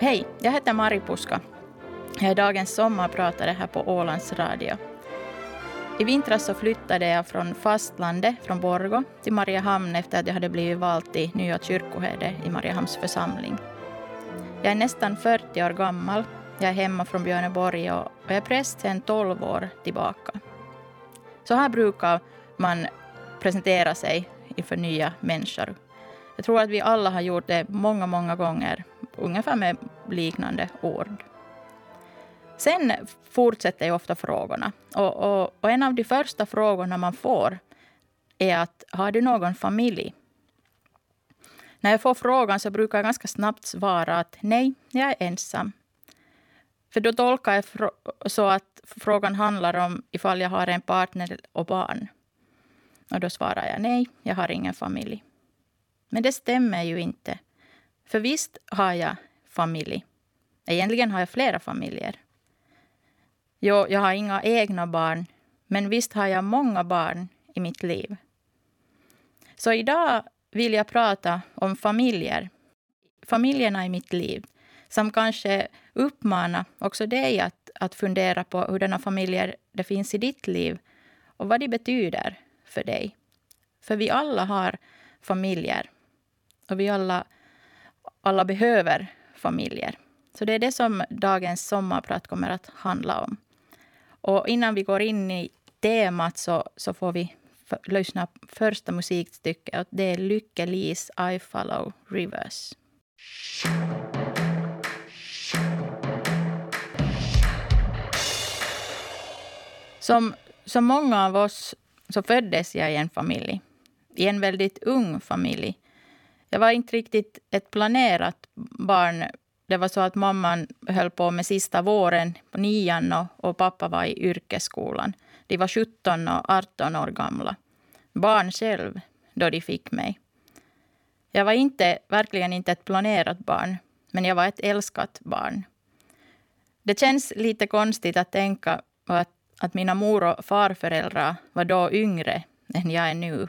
Hej, jag heter Mari Puska. Jag är dagens sommarpratare här på Ålands Radio. I vintras så flyttade jag från fastlandet, från Borgo, till Mariehamn efter att jag hade blivit vald till nya kyrkoherde i Mariehamns församling. Jag är nästan 40 år gammal. Jag är hemma från Björneborg och jag är präst sedan 12 år tillbaka. Så här brukar man presentera sig inför nya människor. Jag tror att vi alla har gjort det många, många gånger, ungefär med liknande ord. Sen fortsätter ju ofta frågorna. Och, och, och, en av de första frågorna man får är att har du någon familj? När jag får frågan så brukar jag ganska snabbt svara att nej, jag är ensam. För då tolkar jag så att frågan handlar om ifall jag har en partner och barn. Och då svarar jag nej, jag har ingen familj. Men det stämmer ju inte. För visst har jag familj. Egentligen har jag flera familjer. Jo, jag har inga egna barn, men visst har jag många barn i mitt liv. Så idag vill jag prata om familjer, familjerna i mitt liv, som kanske uppmana också dig att, att fundera på hurdana familjer det finns i ditt liv och vad de betyder för dig. För vi alla har familjer och vi alla, alla behöver familjer. Så det är det som dagens sommarprat kommer att handla om. Och innan vi går in i temat så, så får vi lyssna på första musikstycket. Det är Lykke Lis I follow rivers. Som, som många av oss så föddes jag i en familj. I en väldigt ung familj. Jag var inte riktigt ett planerat barn det var så att mamman höll på med sista våren på nian och, och pappa var i yrkesskolan. De var 17 och 18 år gamla. Barn själv, då de fick mig. Jag var inte, verkligen inte ett planerat barn, men jag var ett älskat barn. Det känns lite konstigt att tänka att, att mina mor och farföräldrar var då yngre än jag är nu.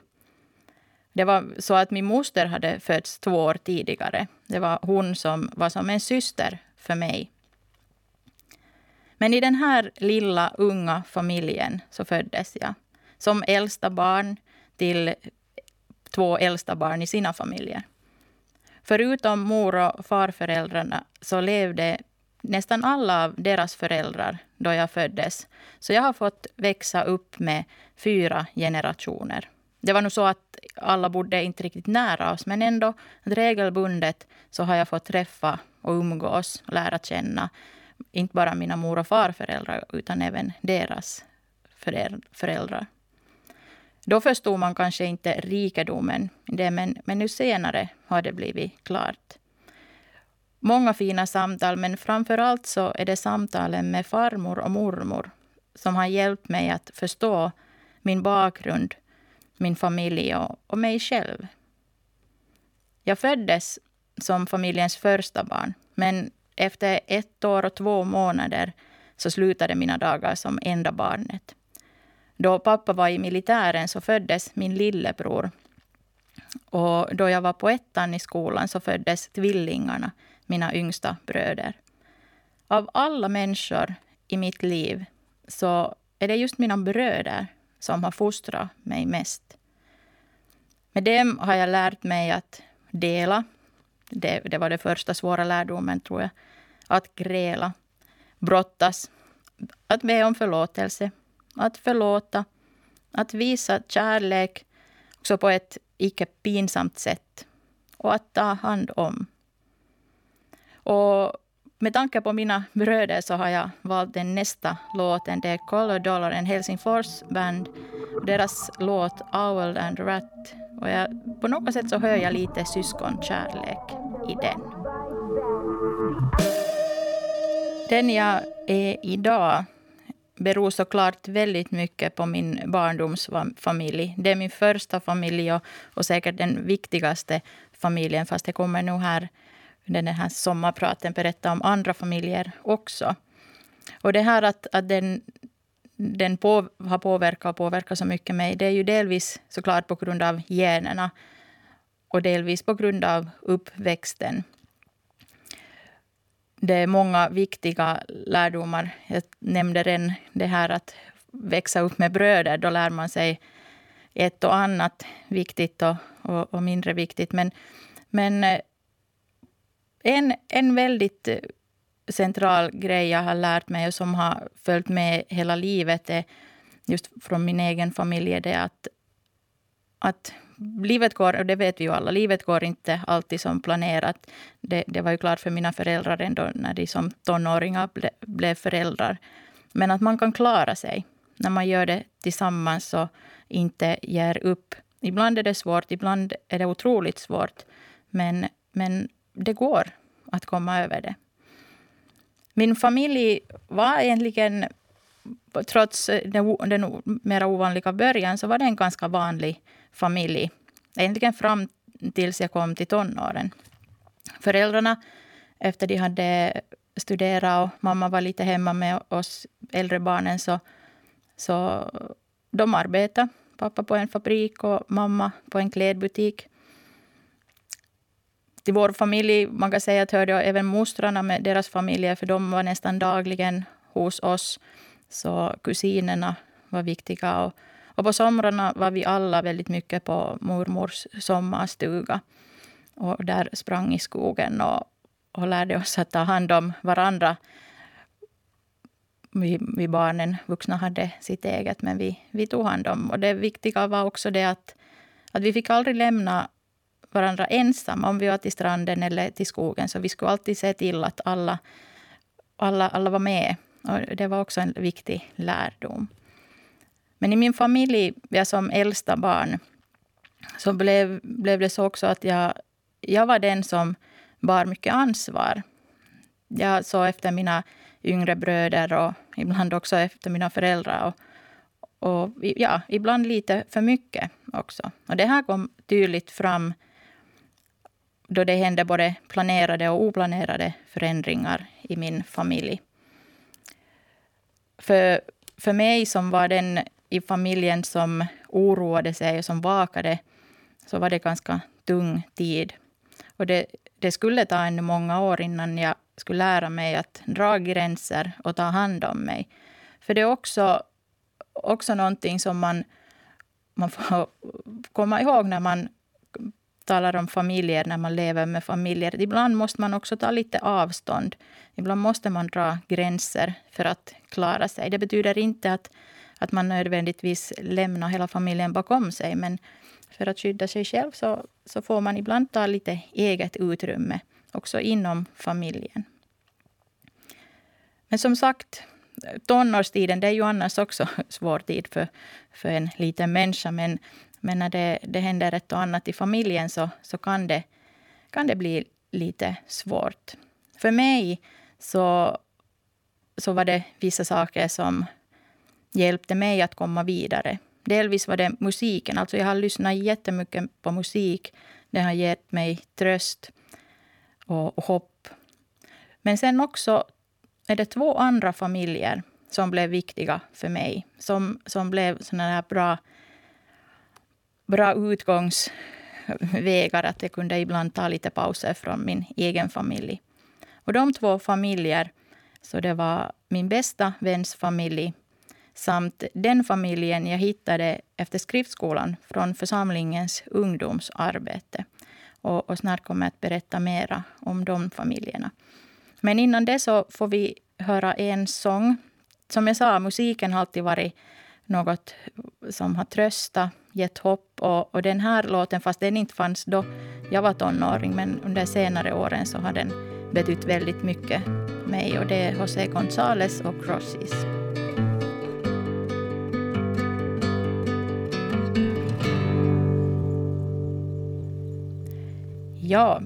Det var så att min moster hade fötts två år tidigare. Det var hon som var som en syster för mig. Men i den här lilla unga familjen så föddes jag. Som äldsta barn till två äldsta barn i sina familjer. Förutom mor och farföräldrarna så levde nästan alla av deras föräldrar då jag föddes. Så jag har fått växa upp med fyra generationer. Det var nog så att alla bodde inte riktigt nära oss, men ändå regelbundet så har jag fått träffa och umgås och lära känna inte bara mina mor och farföräldrar utan även deras föräldrar. Då förstod man kanske inte rikedomen i det, men, men nu senare har det blivit klart. Många fina samtal, men framför allt så är det samtalen med farmor och mormor som har hjälpt mig att förstå min bakgrund min familj och, och mig själv. Jag föddes som familjens första barn, men efter ett år och två månader så slutade mina dagar som enda barnet. Då pappa var i militären så föddes min lillebror. Och då jag var på ettan i skolan så föddes tvillingarna, mina yngsta bröder. Av alla människor i mitt liv så är det just mina bröder som har fostrat mig mest. Med dem har jag lärt mig att dela. Det, det var den första svåra lärdomen, tror jag. Att gräla, brottas, att be om förlåtelse, att förlåta, att visa kärlek också på ett icke pinsamt sätt och att ta hand om. Och med tanke på mina bröder så har jag valt den nästa låten. Det är Color Dollar, en Helsingfors band. Deras låt Owl and Rat. Och jag, på något sätt så hör jag lite syskonkärlek i den. Den jag är idag beror såklart väldigt mycket på min barndomsfamilj. Det är min första familj och, och säkert den viktigaste familjen, fast det kommer nog här den här sommarpraten berätta om andra familjer också. Och det här att, att den, den på, har påverkat och påverkar så mycket mig, det är ju delvis såklart på grund av generna och delvis på grund av uppväxten. det är många viktiga lärdomar. Jag nämnde redan det här att växa upp med bröder. Då lär man sig ett och annat viktigt och, och, och mindre viktigt. Men, men eh, en, en väldigt eh, central grej jag har lärt mig och som har följt med hela livet är just från min egen familj är det att, att livet går, och det vet vi ju alla, livet går inte alltid som planerat. Det, det var ju klart för mina föräldrar ändå när de som tonåringar ble, blev föräldrar. Men att man kan klara sig när man gör det tillsammans och inte ger upp. Ibland är det svårt, ibland är det otroligt svårt. Men, men det går att komma över det. Min familj var egentligen, trots den, den mer ovanliga början, så var det en ganska vanlig familj. Egentligen fram tills jag kom till tonåren. Föräldrarna, efter de hade studerat och mamma var lite hemma med oss äldre barnen, så, så de arbetade. Pappa på en fabrik och mamma på en klädbutik. Till vår familj, man kan säga att hörde även mostrarna med deras familjer, för de var nästan dagligen hos oss. Så kusinerna var viktiga. Och, och på somrarna var vi alla väldigt mycket på mormors sommarstuga. Och där sprang i skogen och, och lärde oss att ta hand om varandra. Vi, vi barnen, vuxna hade sitt eget, men vi, vi tog hand om. Och det viktiga var också det att, att vi fick aldrig lämna varandra ensamma om vi var till stranden eller till skogen. Så vi skulle alltid se till att alla, alla, alla var med. Och det var också en viktig lärdom. Men i min familj, jag som äldsta barn, så blev, blev det så också att jag, jag var den som bar mycket ansvar. Jag såg efter mina yngre bröder och ibland också efter mina föräldrar. Och, och ja, ibland lite för mycket också. Och det här kom tydligt fram då det hände både planerade och oplanerade förändringar i min familj. För, för mig som var den i familjen som oroade sig och som vakade så var det ganska tung tid. Och det, det skulle ta ännu många år innan jag skulle lära mig att dra gränser och ta hand om mig. För det är också, också någonting som man, man får komma ihåg när man talar om familjer, när man lever med familjer. Ibland måste man också ta lite avstånd. Ibland måste man dra gränser för att klara sig. Det betyder inte att, att man nödvändigtvis lämnar hela familjen bakom sig. Men för att skydda sig själv så, så får man ibland ta lite eget utrymme också inom familjen. Men som sagt, tonårstiden det är ju annars också svår tid för, för en liten människa. Men men när det, det händer ett och annat i familjen så, så kan, det, kan det bli lite svårt. För mig så, så var det vissa saker som hjälpte mig att komma vidare. Delvis var det musiken. Alltså jag har lyssnat jättemycket på musik. Det har gett mig tröst och, och hopp. Men sen också är det två andra familjer som blev viktiga för mig. Som, som blev såna här bra bra utgångsvägar. Att jag kunde ibland ta lite pauser från min egen familj. Och de två familjer, så det var min bästa väns familj samt den familjen jag hittade efter skriftskolan från församlingens ungdomsarbete. Och, och snart kommer jag att berätta mera om de familjerna. Men innan det så får vi höra en sång. Som jag sa, musiken har alltid varit något som har tröstat, gett hopp. Och, och, den här låten, fast den inte fanns då jag var tonåring, men under senare åren så har den betytt väldigt mycket för mig. Och det är José González och Crosses. Ja,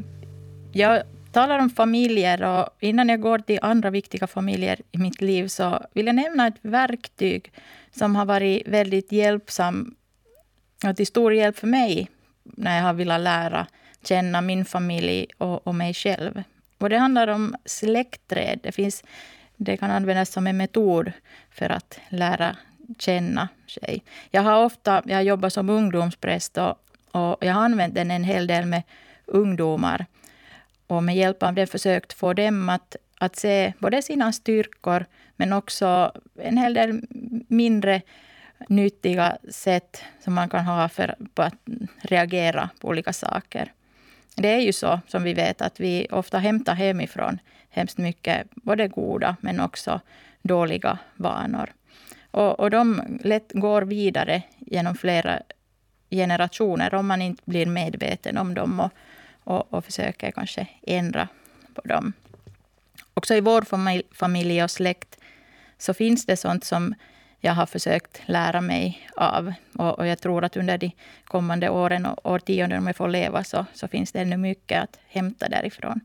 jag talar om familjer och innan jag går till andra viktiga familjer i mitt liv så vill jag nämna ett verktyg som har varit väldigt hjälpsam och till stor hjälp för mig när jag har velat lära känna min familj och, och mig själv. Och det handlar om släktträd. Det, finns, det kan användas som en metod för att lära känna sig. Jag har ofta jag jobbat som ungdomspräst och, och jag har använt den en hel del med ungdomar. Och med hjälp av den försökt få dem att, att se både sina styrkor men också en hel del mindre nyttiga sätt som man kan ha för på att reagera på olika saker. Det är ju så, som vi vet, att vi ofta hämtar hemifrån hemskt mycket, både goda men också dåliga vanor. Och, och de lätt går vidare genom flera generationer om man inte blir medveten om dem och, och, och försöker kanske ändra på dem. Också i vår familj, familj och släkt så finns det sånt som jag har försökt lära mig av. Och, och jag tror att under de kommande åren och årtionden, om jag får leva, så, så finns det ännu mycket att hämta därifrån.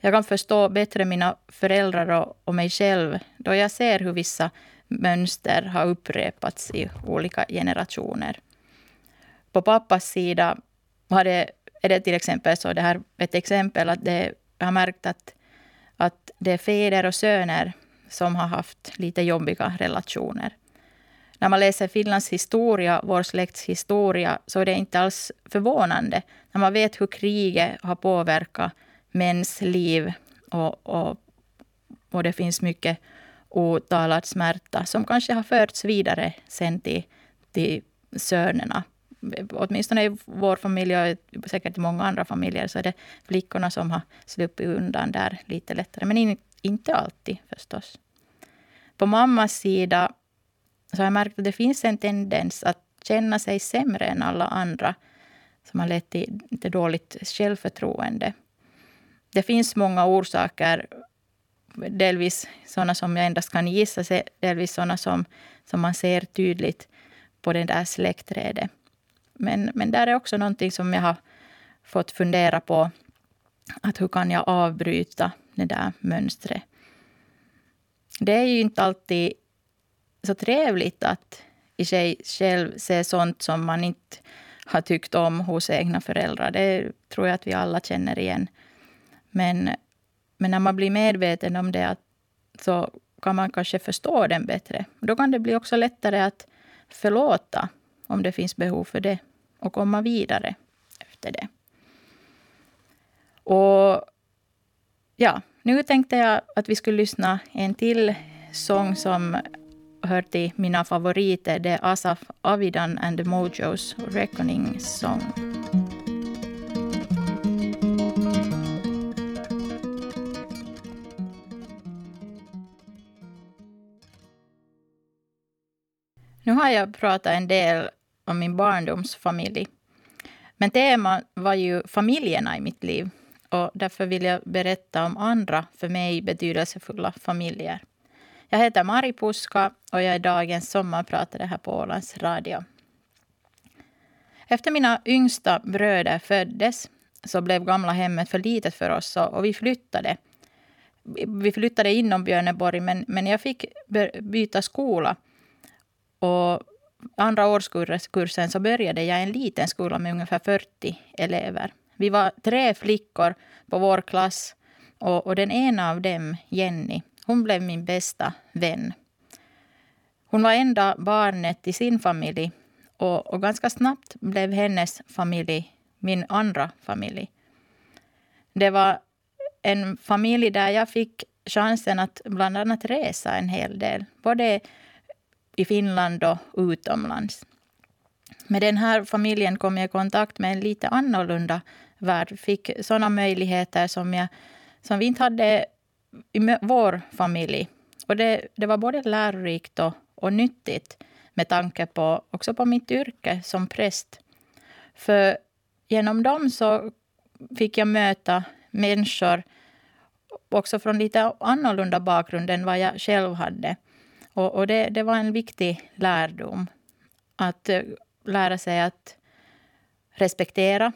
Jag kan förstå bättre mina föräldrar och, och mig själv då jag ser hur vissa mönster har upprepats i olika generationer. På pappas sida har det, är det till exempel så, det här ett exempel, att det, jag har märkt att, att det är fäder och söner som har haft lite jobbiga relationer. När man läser Finlands historia, vår släkts historia, så är det inte alls förvånande. När man vet hur kriget har påverkat mäns liv och, och, och det finns mycket otalad smärta som kanske har förts vidare sen till, till sönerna. Åtminstone i vår familj och säkert i många andra familjer så är det flickorna som har sluppit undan där lite lättare. Men in, inte alltid förstås. På mammas sida så har jag märkt att det finns en tendens att känna sig sämre än alla andra som har lett till lite dåligt självförtroende. Det finns många orsaker. Delvis sådana som jag endast kan gissa, delvis sådana som, som man ser tydligt på det där släktträdet. Men, men där är också någonting som jag har fått fundera på. Att hur kan jag avbryta det där mönstret? Det är ju inte alltid så trevligt att i sig själv se sånt som man inte har tyckt om hos egna föräldrar. Det tror jag att vi alla känner igen. Men, men när man blir medveten om det så kan man kanske förstå den bättre. Då kan det bli också lättare att förlåta om det finns behov för det och komma vidare efter det. Och ja, nu tänkte jag att vi skulle lyssna en till sång som hör till mina favoriter. Det är Asaf Avidan and the Mojos Reckoning Song. Nu har jag pratat en del om min barndomsfamilj. Men temat var ju familjerna i mitt liv. Och därför vill jag berätta om andra för mig betydelsefulla familjer. Jag heter Mari Puska och jag är dagens sommarpratare här på Ålands Radio. Efter mina yngsta bröder föddes så blev gamla hemmet för litet för oss och vi flyttade. Vi flyttade inom Björneborg, men, men jag fick byta skola. Och andra årskursen så började jag i en liten skola med ungefär 40 elever. Vi var tre flickor på vår klass och, och den ena av dem, Jenny, hon blev min bästa vän. Hon var enda barnet i sin familj och, och ganska snabbt blev hennes familj min andra familj. Det var en familj där jag fick chansen att bland annat resa en hel del. Både i Finland och utomlands. Med den här familjen kom jag i kontakt med en lite annorlunda värld. Fick sådana möjligheter som, jag, som vi inte hade i vår familj. Och det, det var både lärorikt och, och nyttigt med tanke på, också på mitt yrke som präst. För genom dem så fick jag möta människor också från lite annorlunda bakgrund än vad jag själv hade. Och, och det, det var en viktig lärdom. Att eh, lära sig att respektera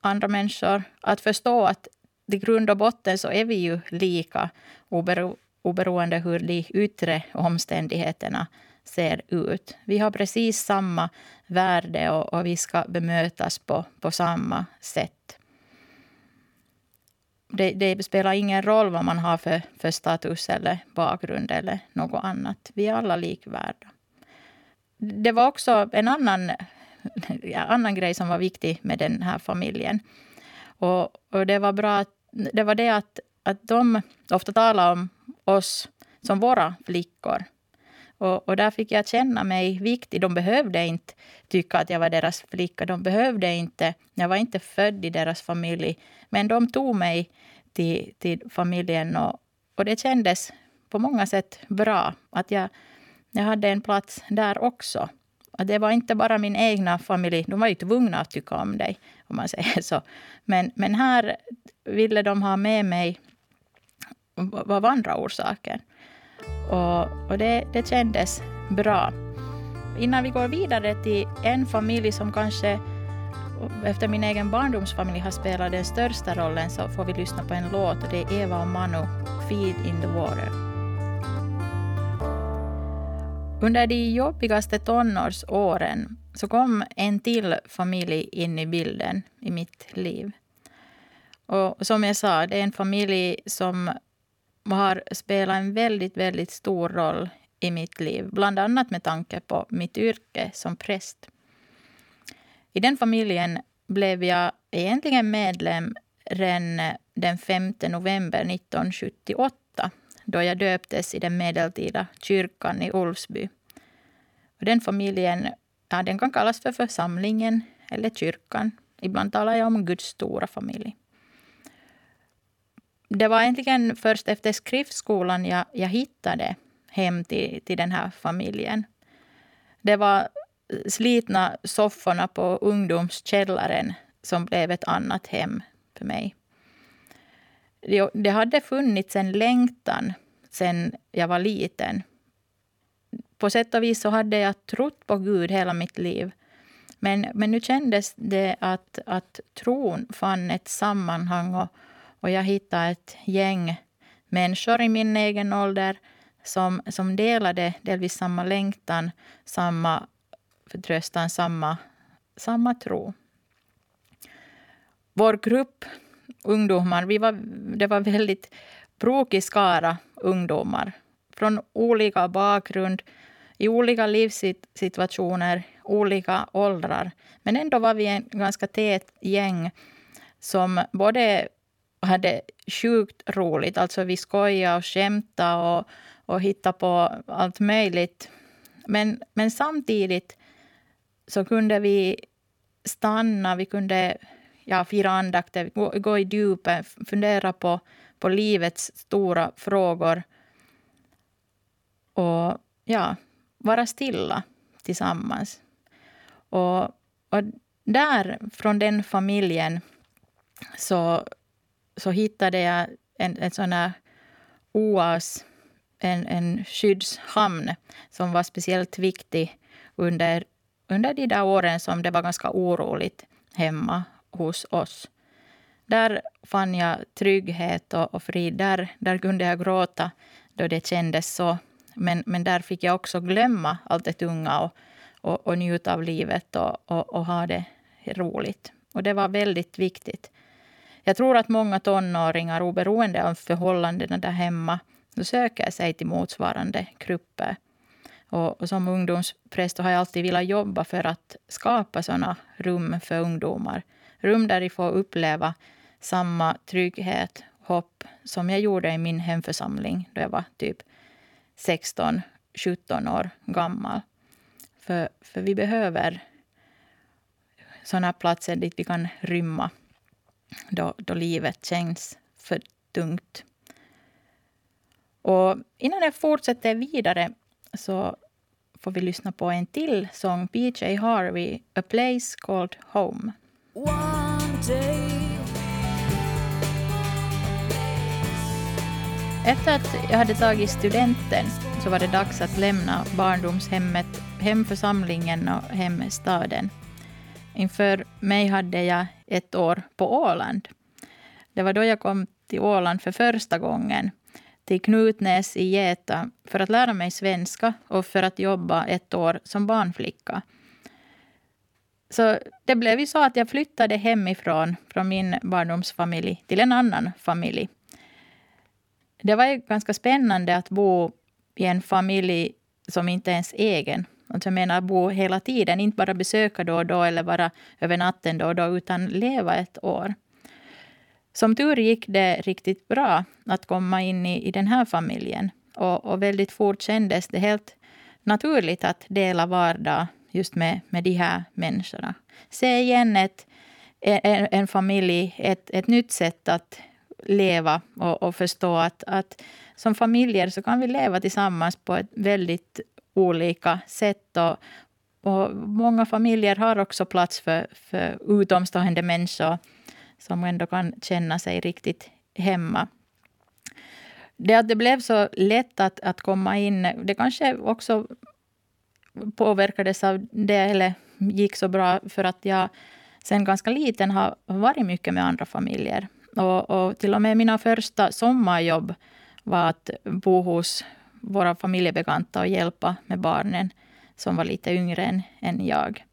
andra människor. Att förstå att i grund och botten så är vi ju lika obero, oberoende hur de yttre omständigheterna ser ut. Vi har precis samma värde och, och vi ska bemötas på, på samma sätt. Det, det, spelar ingen roll vad man har för, för status eller bakgrund eller något annat. Vi är alla likvärda. Det var också en annan, annan grej som var viktig med den här familjen. Och, och det var bra att det var det att, att de ofta talar om oss som våra flickor. Och, och, där fick jag känna mig viktig. De behövde inte tycka att jag var deras flicka. De behövde inte, jag var inte född i deras familj. Men de tog mig till, till familjen och, och det kändes på många sätt bra att jag, jag hade en plats där också. Det var inte bara min egna familj. De var ju tvungna att tycka om dig, om man säger så. Men, men här ville de ha med mig av andra orsaker. Och, och det, det kändes bra. Innan vi går vidare till en familj som kanske efter min egen barndomsfamilj har spelat den största rollen så får vi lyssna på en låt och det är Eva och Manu, Feed in the water. Under de jobbigaste tonårsåren så kom en till familj in i bilden i mitt liv. Och som jag sa, det är en familj som har spelat en väldigt, väldigt stor roll i mitt liv. Bland annat med tanke på mitt yrke som präst. I den familjen blev jag egentligen medlem redan den 5 november 1978 då jag döptes i den medeltida kyrkan i Ulfsby. Och den familjen ja, den kan kallas för församlingen eller kyrkan. Ibland talar jag om Guds stora familj. Det var egentligen först efter skriftskolan jag, jag hittade hem till, till den här familjen. Det var slitna sofforna på ungdomskällaren som blev ett annat hem för mig. Det hade funnits en längtan sen jag var liten. På sätt och vis så hade jag trott på Gud hela mitt liv. Men, men nu kändes det att, att tron fann ett sammanhang och, och jag hittade ett gäng människor i min egen ålder som, som delade delvis samma längtan, samma förtröstan, samma, samma tro. Vår grupp ungdomar, vi var, det var väldigt brokig skara ungdomar från olika bakgrund, i olika livssituationer, olika åldrar. Men ändå var vi en ganska tät gäng som både hade sjukt roligt. Alltså vi skojade och skämtade och, och hittade på allt möjligt. Men, men samtidigt så kunde vi stanna, vi kunde ja, fira andakter, gå, gå i djupet, fundera på, på livets stora frågor. Och ja, vara stilla tillsammans. Och, och där, från den familjen, så, så hittade jag en, en sån här oas, en, en skyddshamn som var speciellt viktig under under de där åren som det var ganska oroligt hemma hos oss. Där fann jag trygghet och, och frid. Där, där kunde jag gråta då det kändes så. Men, men där fick jag också glömma allt det tunga och, och, och njuta av livet och, och, och ha det roligt. Och det var väldigt viktigt. Jag tror att många tonåringar, oberoende av förhållandena där hemma, söker sig till motsvarande grupper. Och, och, som ungdomspräst har jag alltid velat jobba för att skapa såna rum för ungdomar. Rum där de får uppleva samma trygghet, hopp som jag gjorde i min hemförsamling då jag var typ 16, 17 år gammal. För, för vi behöver såna platser dit vi kan rymma då, då livet känns för tungt. Och innan jag fortsätter vidare så får vi lyssna på en till sång, PJ Harvey, A place called home. Efter att jag hade tagit studenten så var det dags att lämna barndomshemmet, hemförsamlingen och hemstaden. Inför mig hade jag ett år på Åland. Det var då jag kom till Åland för första gången till Knutnäs i Geta för att lära mig svenska och för att jobba ett år som barnflicka. Så det blev ju så att jag flyttade hemifrån, från min barndomsfamilj, till en annan familj. Det var ju ganska spännande att bo i en familj som inte ens är egen. Alltså jag menar bo hela tiden, inte bara besöka då och då eller vara över natten då och då, utan leva ett år. Som tur gick det riktigt bra att komma in i, i den här familjen. Och, och väldigt fort kändes det helt naturligt att dela vardag just med, med de här människorna. Se igen ett, en, en familj, ett, ett nytt sätt att leva och, och förstå att, att som familjer så kan vi leva tillsammans på ett väldigt olika sätt. Och, och många familjer har också plats för, för utomstående människor som ändå kan känna sig riktigt hemma. Det att det blev så lätt att, att komma in, det kanske också påverkades av det, eller gick så bra för att jag sen ganska liten har varit mycket med andra familjer. Och, och till och med mina första sommarjobb var att bo hos våra familjebekanta och hjälpa med barnen som var lite yngre än, än jag.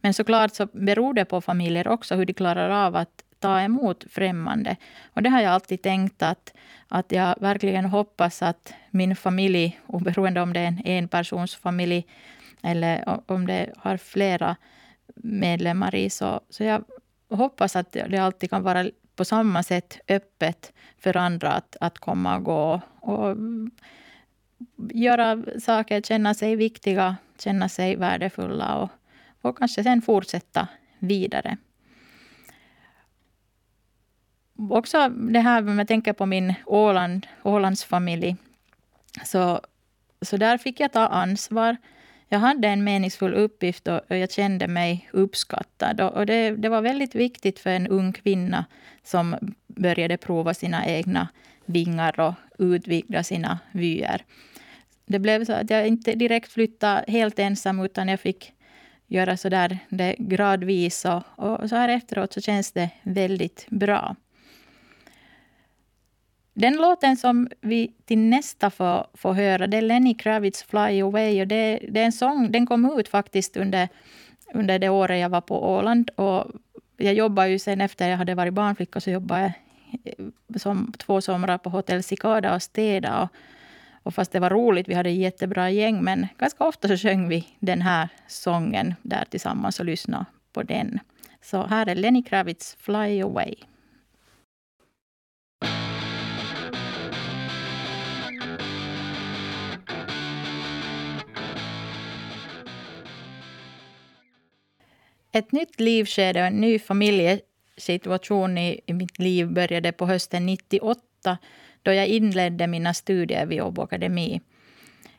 Men såklart så beror det på familjer också hur de klarar av att ta emot främmande. Och det har jag alltid tänkt att, att jag verkligen hoppas att min familj, oberoende om det är en enpersonsfamilj eller om det har flera medlemmar i, så, så jag hoppas att det alltid kan vara på samma sätt öppet för andra att, att komma och gå och göra saker, känna sig viktiga, känna sig värdefulla och, och kanske sen fortsätta vidare. Också det här, om jag tänker på min Åland, Ålandsfamilj, så, så där fick jag ta ansvar. Jag hade en meningsfull uppgift och, och jag kände mig uppskattad. Och, och det, det, var väldigt viktigt för en ung kvinna som började prova sina egna vingar och utvidga sina vyer. Det blev så att jag inte direkt flyttade helt ensam, utan jag fick göra så där det gradvis. Och, och så här efteråt så känns det väldigt bra. Den låten som vi till nästa får, får höra, det är Lenny Kravitz Fly Away. Och det, det är en sång, den kom ut faktiskt under, under det året jag var på Åland. Och jag jobbade ju sen efter jag hade varit barnflicka så jobbade jag eh, som två somrar på Hotell Cicada och städa. Och, och fast det var roligt, vi hade ett jättebra gäng, men ganska ofta så sjöng vi den här sången där tillsammans och lyssnade på den. Så här är Lenny Kravitz Fly Away. Ett nytt livskede och en ny familjesituation i, i mitt liv började på hösten 98 då jag inledde mina studier vid Åbo Akademi.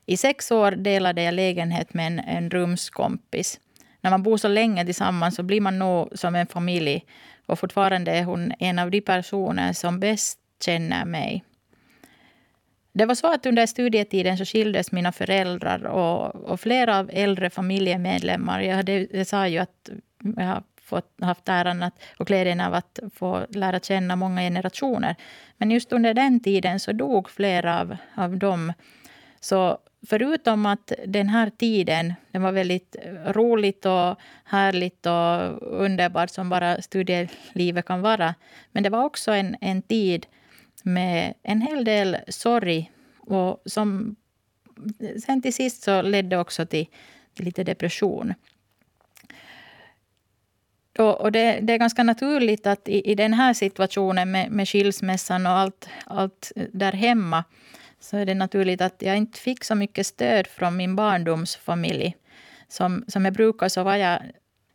I sex år delade jag lägenhet med en, en rumskompis. När man bor så länge tillsammans så blir man nog som en familj. Och fortfarande är hon en av de personer som bäst känner mig. Det var så att under studietiden så skildes mina föräldrar och, och flera av äldre familjemedlemmar. Jag, hade, jag sa ju att jag har fått, haft äran att, och glädjen av att få lära känna många generationer. Men just under den tiden så dog flera av, av dem. Så förutom att den här tiden den var väldigt roligt och härligt och underbart som bara studielivet kan vara. Men det var också en, en tid med en hel del sorg. Och som sen till sist så ledde också till, till lite depression. Och, och det, det, är ganska naturligt att i, i den här situationen med, med skilsmässan och allt, allt där hemma så är det naturligt att jag inte fick så mycket stöd från min barndomsfamilj. Som, som jag brukar så var jag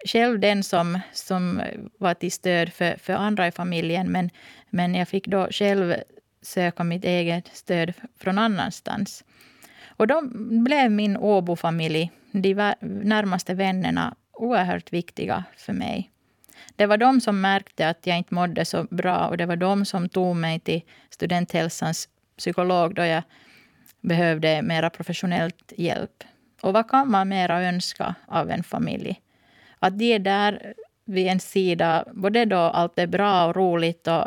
själv den som, som var till stöd för, för andra i familjen. Men, men jag fick då själv söka mitt eget stöd från annanstans. Och då blev min Åbo-familj, de närmaste vännerna, oerhört viktiga för mig. Det var de som märkte att jag inte mådde så bra och det var de som tog mig till studenthälsans psykolog då jag behövde mera professionellt hjälp. Och vad kan man mera önska av en familj? Att de är där vid en sida, både då allt är bra och roligt och,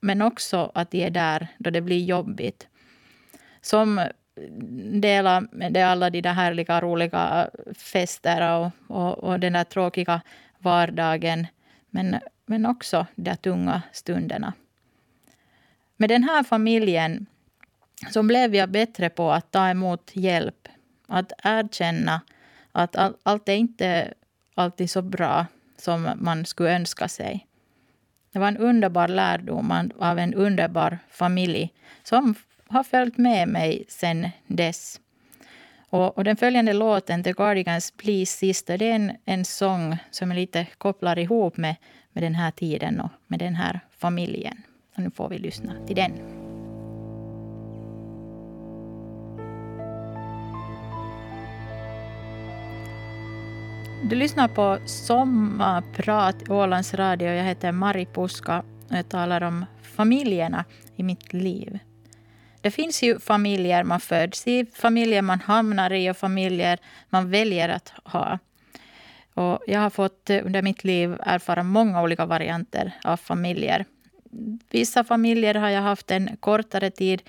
men också att de är där då det blir jobbigt. Som delar med alla de där härliga, roliga fester och, och, och den där tråkiga vardagen. Men, men också de tunga stunderna. Med den här familjen så blev jag bättre på att ta emot hjälp. Att erkänna att allt är inte alltid så bra som man skulle önska sig. Det var en underbar lärdom av en underbar familj som har följt med mig sen dess. Och, och den följande låten, The Guardians Please Sister, det är en, en sång som är lite kopplar ihop med, med den här tiden och med den här familjen. Och nu får vi lyssna till den. Du lyssnar på Sommarprat i Ålands Radio. Jag heter Mari Puska och jag talar om familjerna i mitt liv. Det finns ju familjer man föds i, familjer man hamnar i och familjer man väljer att ha. Och jag har fått eh, under mitt liv erfara många olika varianter av familjer. Vissa familjer har jag haft en kortare tid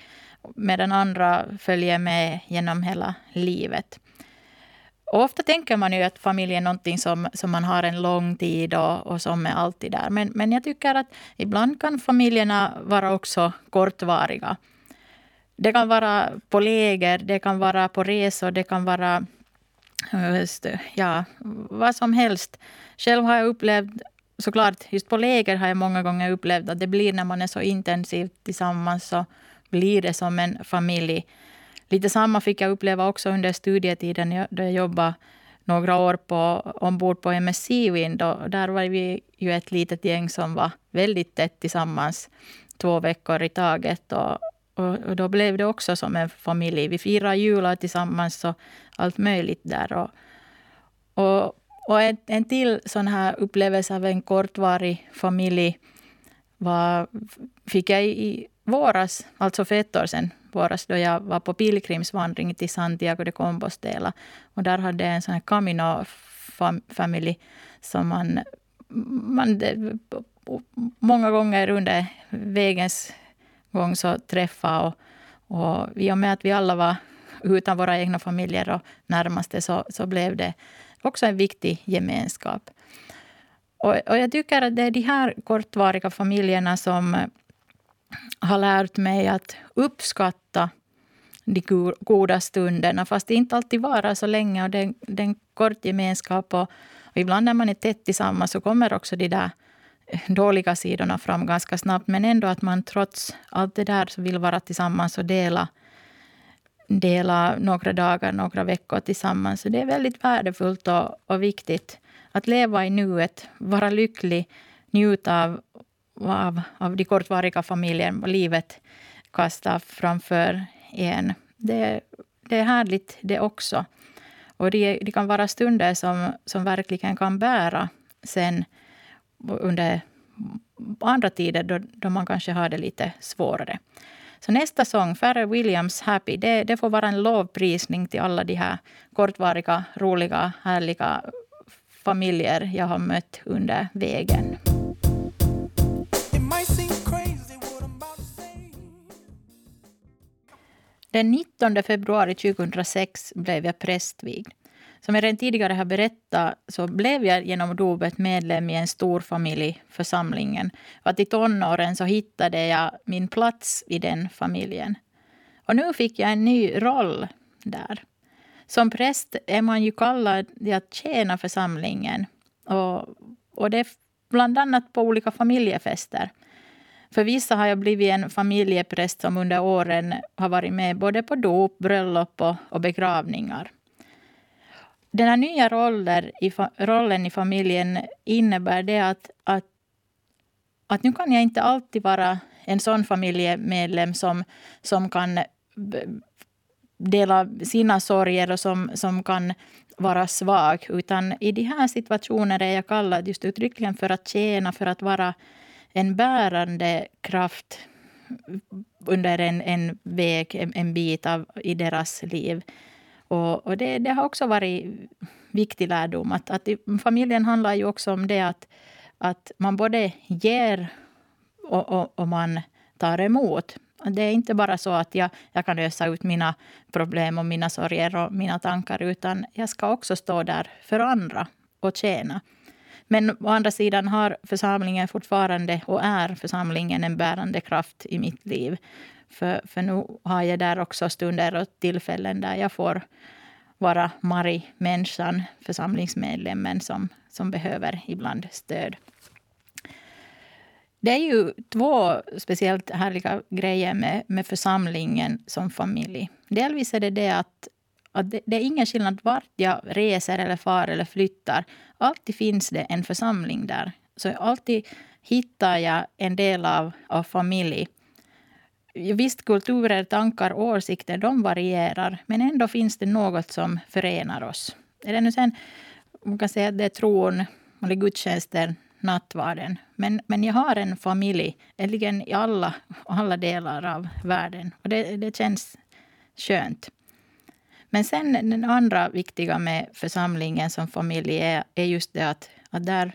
medan andra följer med genom hela livet. Och ofta tänker man ju att familj är någonting som, som man har en lång tid och, och som är alltid där. Men, men jag tycker att ibland kan familjerna vara också kortvariga. Det kan vara på läger, det kan vara på resor, det kan vara eh, ja, vad som helst. Själv har jag upplevt, såklart just på läger har jag många gånger upplevt att det blir när man är så intensivt tillsammans så blir det som en familj. Lite samma fick jag uppleva också under studietiden då jag jobbade några år på, ombord på MS Seawind. där var vi ju ett litet gäng som var väldigt tätt tillsammans två veckor i taget. Och, och, och, då blev det också som en familj. Vi firade jular tillsammans och allt möjligt där. Och, och, och en, en till sån här upplevelse av en kortvarig familj var, fick jag i våras, alltså för ett år sedan, våras då jag var på pilgrimsvandring till Santiago de Compostela. Och där hade jag en sån här Camino familj som man, man många gånger under vägens gång så träffade. Och, och i och med att vi alla var utan våra egna familjer och närmaste så, så blev det också en viktig gemenskap. Och, och jag tycker att det är de här kortvariga familjerna som har lärt mig att uppskatta de goda stunderna, fast det inte alltid varar så länge. Och det, är en kort gemenskap. Och, och ibland när man är tätt tillsammans så kommer också de där eh, dåliga sidorna fram ganska snabbt. Men ändå att man trots allt det där så vill vara tillsammans och dela, dela några dagar, några veckor tillsammans. Så det är väldigt värdefullt och, och viktigt att leva i nuet, vara lycklig, njuta av, av, av de kortvariga familjer livet kastar framför en. Det, det är härligt det också. Och det, det, kan vara stunder som, som verkligen kan bära sen under andra tider då, då man kanske har det lite svårare. Så nästa sång, Pharrell Williams Happy, det, det får vara en lovprisning till alla de här kortvariga, roliga, härliga familjer jag har mött under vägen. Den 19 februari 2006 blev jag prästvigd. Som jag redan tidigare har berättat så blev jag genom dopet medlem i en stor familj, församlingen. Och att I tonåren så hittade jag min plats i den familjen. Och nu fick jag en ny roll där. Som präst är man ju kallad att tjäna församlingen. Och, och det är bland annat på olika familjefester. För vissa har jag blivit en familjepräst som under åren har varit med både på dop, bröllop och, och begravningar. Den här nya rollen i, rollen i familjen innebär det att, att, att nu kan jag inte alltid vara en sån familjemedlem som, som kan dela sina sorger och som, som kan vara svag. Utan i de här situationerna är jag kallad just uttryckligen för att tjäna, för att vara en bärande kraft under en, en väg, en, en bit av, i deras liv. Och, och det, det, har också varit viktig lärdom. Att, att familjen handlar ju också om det att, att man både ger och, och, och man tar emot. Det är inte bara så att jag, jag kan ösa ut mina problem och mina sorger och mina tankar utan jag ska också stå där för andra och tjäna. Men å andra sidan har församlingen fortfarande och är församlingen en bärande kraft i mitt liv. För, för nu har jag där också stunder och tillfällen där jag får vara Mari, människan, församlingsmedlemmen som, som behöver ibland stöd. Det är ju två speciellt härliga grejer med, med församlingen som familj. Delvis är det det att, att det, det, är ingen skillnad vart jag reser eller far eller flyttar. Alltid finns det en församling där. Så alltid hittar jag en del av, av familj. Visst, kulturer, tankar, och åsikter, de varierar. Men ändå finns det något som förenar oss. Är det nu sen, man kan säga att det är tron, eller gudstjänsten, nattvarden. Men, men jag har en familj i alla, alla delar av världen. Och det, det känns skönt. Men sen den andra viktiga med församlingen som familj är, är just det att, att där,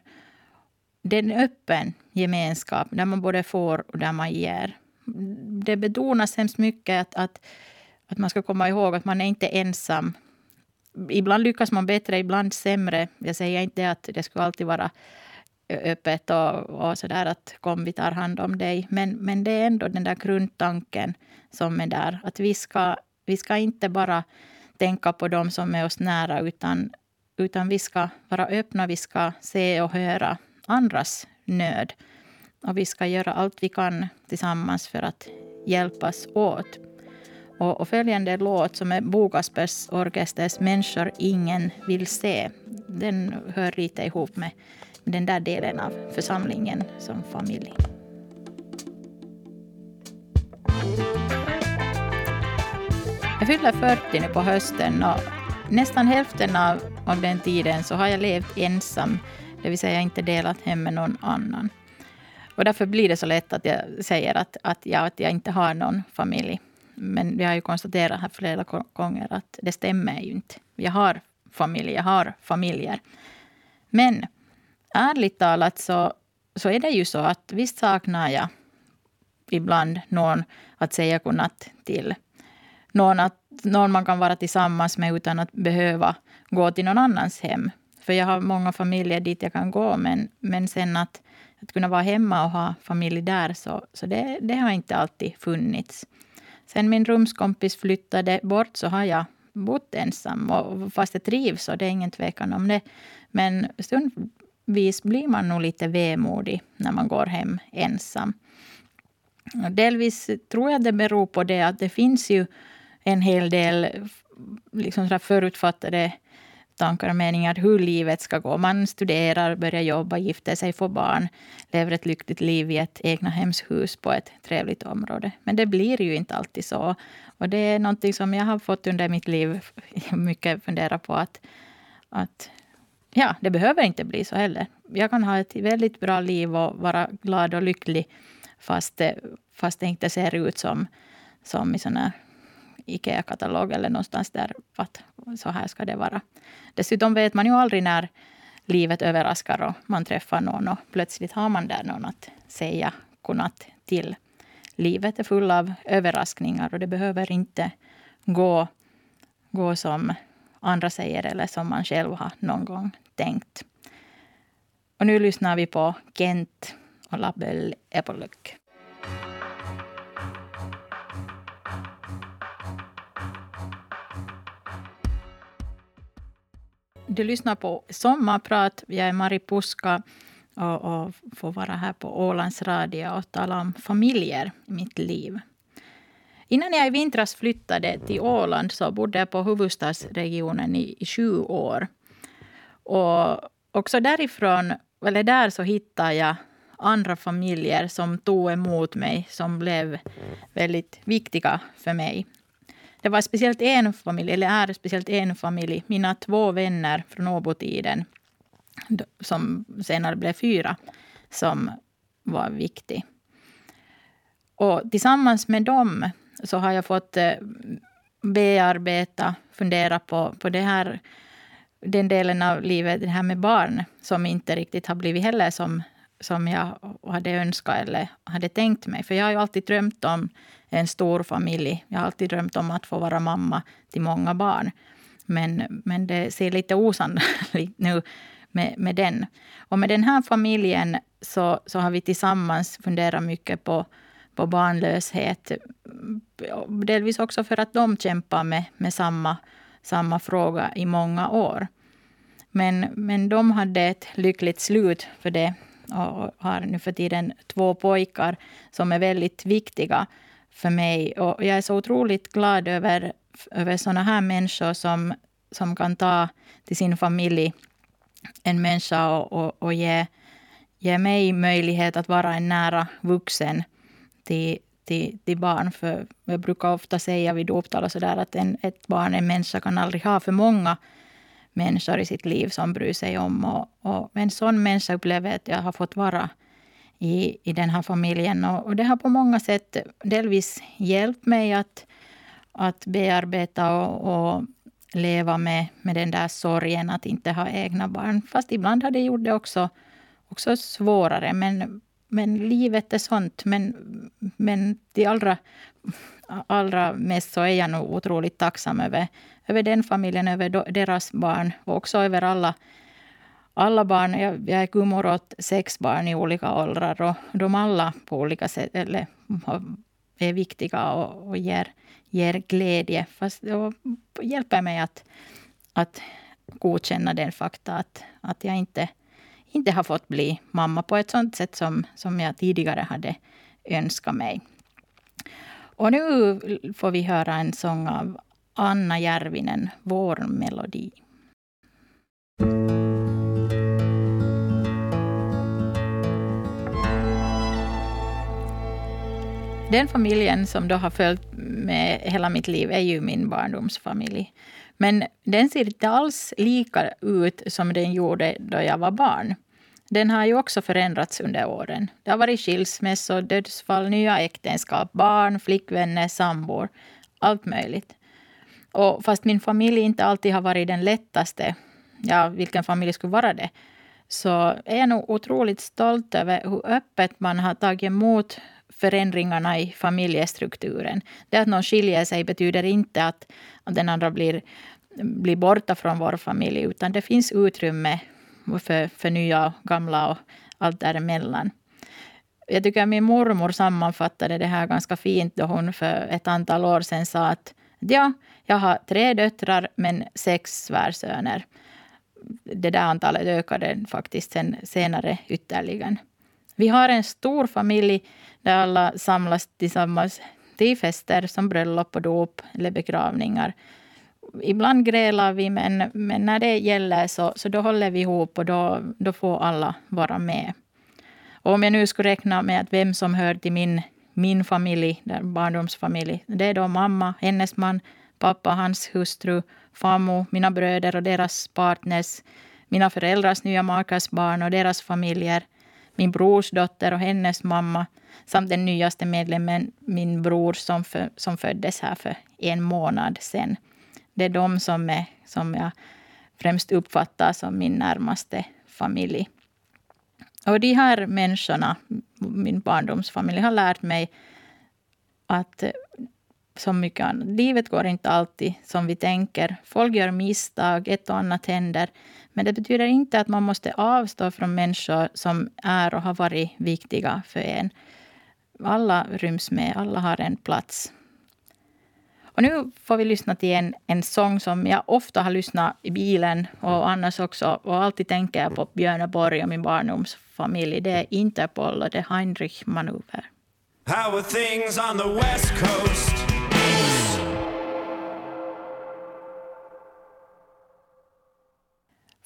det är en öppen gemenskap där man både får och där man ger. Det betonas hemskt mycket att, att, att man ska komma ihåg att man är inte ensam. Ibland lyckas man bättre, ibland sämre. Jag säger inte att det ska alltid vara öppet och, och så där att kom, vi tar hand om dig. Men, men det är ändå den där grundtanken som är där. Att vi ska, vi ska inte bara tänka på dem som är oss nära utan, utan vi ska vara öppna, vi ska se och höra andras nöd. Och vi ska göra allt vi kan tillsammans för att hjälpas åt. Och, och följande låt som är Bo Kaspers Orkesters Människor ingen vill se. Den hör lite ihop med den där delen av församlingen som familj. Jag fyller 40 nu på hösten och nästan hälften av, av den tiden så har jag levt ensam, det vill säga inte delat hem med någon annan. Och därför blir det så lätt att jag säger att, att, jag, att jag inte har någon familj. Men vi har ju konstaterat här flera gånger att det stämmer ju inte. Jag har familj, jag har familjer. Men ärligt talat så, så är det ju så att visst saknar jag ibland någon att säga godnatt till. Någon, att, någon man kan vara tillsammans med utan att behöva gå till någon annans hem. För jag har många familjer dit jag kan gå, men, men sen att, att kunna vara hemma och ha familj där, så, så det, det har inte alltid funnits. Sen min rumskompis flyttade bort så har jag bott ensam. Och fast jag trivs, och det är ingen tvekan om det. Men stundvis blir man nog lite vemodig när man går hem ensam. Delvis tror jag det beror på det att det finns ju en hel del liksom förutfattade tankar och meningar hur livet ska gå. Man studerar, börjar jobba, gifter sig, får barn, lever ett lyckligt liv i ett egna hemshus på ett trevligt område. Men det blir ju inte alltid så. Och det är någonting som jag har fått under mitt liv mycket fundera på. att, att ja, det behöver inte bli så heller. Jag kan ha ett väldigt bra liv och vara glad och lycklig fast det, fast det inte ser ut som, som i sån Ikea-katalog eller någonstans där att så här ska det vara. Dessutom vet man ju aldrig när livet överraskar och man träffar någon och plötsligt har man där någon att säga godnatt till. Livet är full av överraskningar och det behöver inte gå, gå som andra säger eller som man själv har någon gång tänkt. Och nu lyssnar vi på Kent och Label Belle Du lyssnar på Sommarprat. Jag är Mari Puska och, och får vara här på Ålands Radio och tala om familjer i mitt liv. Innan jag i vintras flyttade till Åland så bodde jag på huvudstadsregionen i, i sju år. Och också därifrån, eller där så hittade jag andra familjer som tog emot mig, som blev väldigt viktiga för mig. Det var speciellt en familj, eller är speciellt en familj, mina två vänner från Åbotiden, som senare blev fyra, som var viktig. Och tillsammans med dem så har jag fått eh, bearbeta, fundera på, på det här, den delen av livet, det här med barn, som inte riktigt har blivit heller som, som jag hade önskat eller hade tänkt mig. För jag har ju alltid drömt om en stor familj. Jag har alltid drömt om att få vara mamma till många barn. Men, men det ser lite osannolikt nu med, med den. Och med den här familjen så, så har vi tillsammans funderat mycket på, på barnlöshet. Delvis också för att de kämpar med, med samma, samma fråga i många år. Men, men de hade ett lyckligt slut för det och har nu för tiden två pojkar som är väldigt viktiga för mig. Och jag är så otroligt glad över, över såna här människor som, som kan ta till sin familj en människa och, och, och ge, ge mig möjlighet att vara en nära vuxen till, till, till barn. För jag brukar ofta säga vid doptal och sådär att en, ett barn, en människa, kan aldrig ha för många människor i sitt liv som bryr sig om. Och, och en sån människa upplever jag att jag har fått vara i, i den här familjen. Och, och det har på många sätt delvis hjälpt mig att, att bearbeta och, och leva med, med den där sorgen att inte ha egna barn. Fast ibland har det gjort det också, också svårare. Men, men livet är sånt. Men, men det allra, allra mest så är jag nog otroligt tacksam över, över den familjen, över deras barn och också över alla, alla barn. Jag, jag är gummor åt sex barn i olika åldrar och de alla på olika sätt eller, är viktiga och, och ger, ger glädje. Fast det hjälper mig att, att godkänna den fakta att, att jag inte, inte har fått bli mamma på ett sånt sätt som, som jag tidigare hade önskat mig. Och nu får vi höra en sång av Anna Järvinen, Vår melodi. Den familjen som då har följt med hela mitt liv är ju min barndomsfamilj. Men den ser inte alls lika ut som den gjorde då jag var barn. Den har ju också förändrats under åren. Det har varit skilsmässor, dödsfall, nya äktenskap, barn, flickvänner, sambor. Allt möjligt. Och fast min familj inte alltid har varit den lättaste, ja, vilken familj skulle vara det, så är jag nog otroligt stolt över hur öppet man har tagit emot förändringarna i familjestrukturen. Det att någon skiljer sig betyder inte att, den andra blir, blir borta från vår familj, utan det finns utrymme för, för nya och gamla och allt däremellan. Jag tycker att min mormor sammanfattade det här ganska fint då hon för ett antal år sedan sa att ja, jag har tre döttrar men sex svärsöner. Det där antalet ökade faktiskt sen senare ytterligare. Vi har en stor familj där alla samlas tillsammans till fester som bröllop och dop eller begravningar. Ibland grälar vi, men, men när det gäller så, så då håller vi ihop och då, då får alla vara med. Och om jag nu skulle räkna med att vem som hör till min, min familj, där barndomsfamilj, det är då mamma, hennes man, pappa, hans hustru, farmor, mina bröder och deras partners, mina föräldrars nya makars barn och deras familjer, min brors dotter och hennes mamma samt den nyaste medlemmen, min bror som, för, som föddes här för en månad sedan. Det är de som, är, som jag främst uppfattar som min närmaste familj. Och de här människorna, min barndomsfamilj, har lärt mig att eh, som mycket annat. Livet går inte alltid som vi tänker. Folk gör misstag, ett och annat händer. Men det betyder inte att man måste avstå från människor som är och har varit viktiga för en. Alla ryms med, alla har en plats. Och nu får vi lyssna till en, en sång som jag ofta har lyssnat i bilen och annars också. Och alltid tänker jag på Björneborg och min barndomsfamilj. Det är Interpol och det är Heinrich Manöver. How are things on the west coast?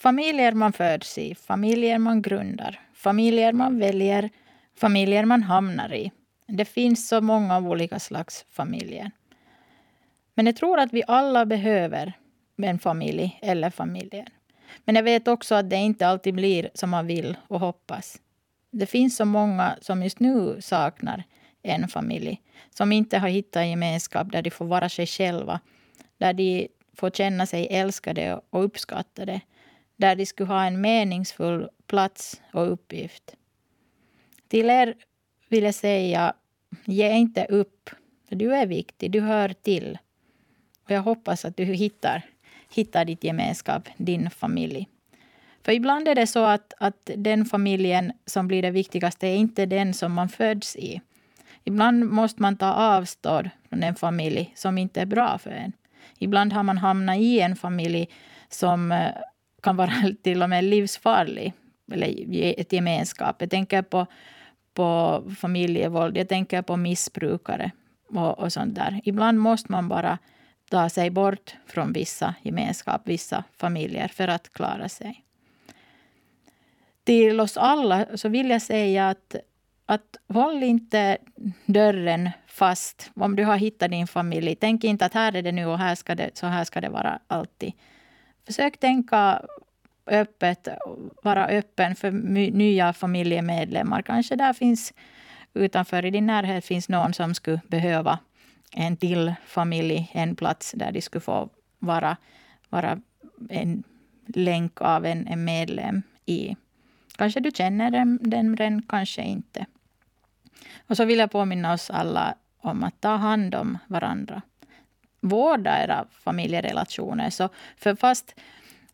Familjer man föds i, familjer man grundar, familjer man väljer, familjer man hamnar i. Det finns så många olika slags familjer. Men jag tror att vi alla behöver en familj eller familjer. Men jag vet också att det inte alltid blir som man vill och hoppas. Det finns så många som just nu saknar en familj. Som inte har hittat gemenskap där de får vara sig själva. Där de får känna sig älskade och uppskattade där de skulle ha en meningsfull plats och uppgift. Till er vill jag säga, ge inte upp. Du är viktig, du hör till. Och jag hoppas att du hittar, hittar ditt gemenskap, din familj. För ibland är det så att, att den familjen som blir det viktigaste är inte den som man föds i. Ibland måste man ta avstånd från en familj som inte är bra för en. Ibland har man hamnat i en familj som eh, kan vara till och med livsfarlig eller ett gemenskap. Jag tänker på, på familjevåld, jag tänker på missbrukare och, och sånt där. Ibland måste man bara ta sig bort från vissa gemenskap, vissa familjer för att klara sig. Till oss alla så vill jag säga att, att håll inte dörren fast om du har hittat din familj. Tänk inte att här är det nu och här ska det, så här ska det vara alltid. Försök tänka öppet, vara öppen för nya familjemedlemmar. Kanske där finns utanför i din närhet finns någon som skulle behöva en till familj, en plats där de skulle få vara, vara en länk av en, en medlem i. Kanske du känner den, den kanske inte. Och så vill jag påminna oss alla om att ta hand om varandra. Vårda era familjerelationer. Så för fast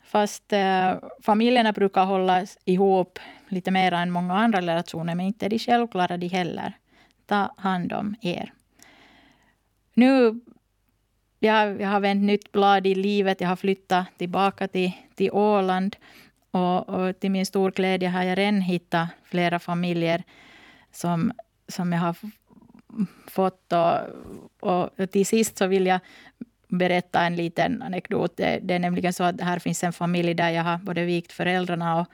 fast äh, familjerna brukar hålla ihop lite mer än många andra relationer, men inte är de självklara de heller. Ta hand om er. Nu jag, jag har vänt nytt blad i livet. Jag har flyttat tillbaka till, till Åland. Och, och till min stor glädje har jag redan hittat flera familjer som, som jag har fått. Och, och till sist så vill jag berätta en liten anekdot. Det, det, är nämligen så att här finns en familj där jag har både vikt föräldrarna och,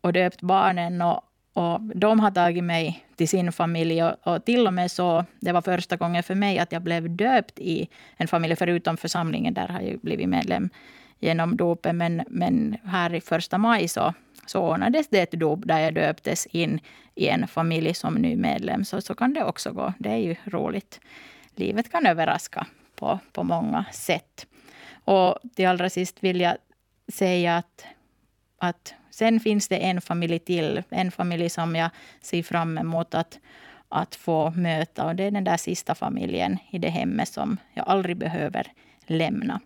och döpt barnen. Och, och de har tagit mig till sin familj. Och, och, till och med så, det var första gången för mig att jag blev döpt i en familj, förutom församlingen, där har jag blivit medlem genom dopet. Men, men här i första maj så, så ordnades det ett dop där jag döptes in i en familj som ny medlem. Så, så kan det också gå. Det är ju roligt. Livet kan överraska på, på många sätt. Och till allra sist vill jag säga att, att sen finns det en familj till. En familj som jag ser fram emot att, att få möta. Och det är den där sista familjen i det hemmet som jag aldrig behöver lämna.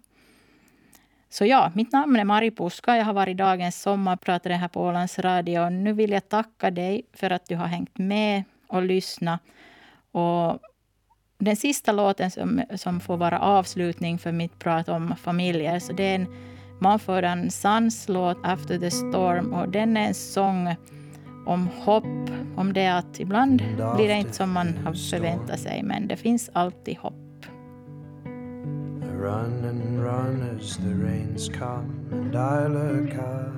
Så ja, mitt namn är Mari Puska. Jag har varit dagens sommarpratare här på Ålands Radio. Nu vill jag tacka dig för att du har hängt med och lyssnat. Och den sista låten som, som får vara avslutning för mitt prat om familjer, så det är en Mumford Sons låt After the Storm och den är en sång om hopp, om det att ibland blir det inte som man har förväntat sig, men det finns alltid hopp. run and run as the rains come, and I look up.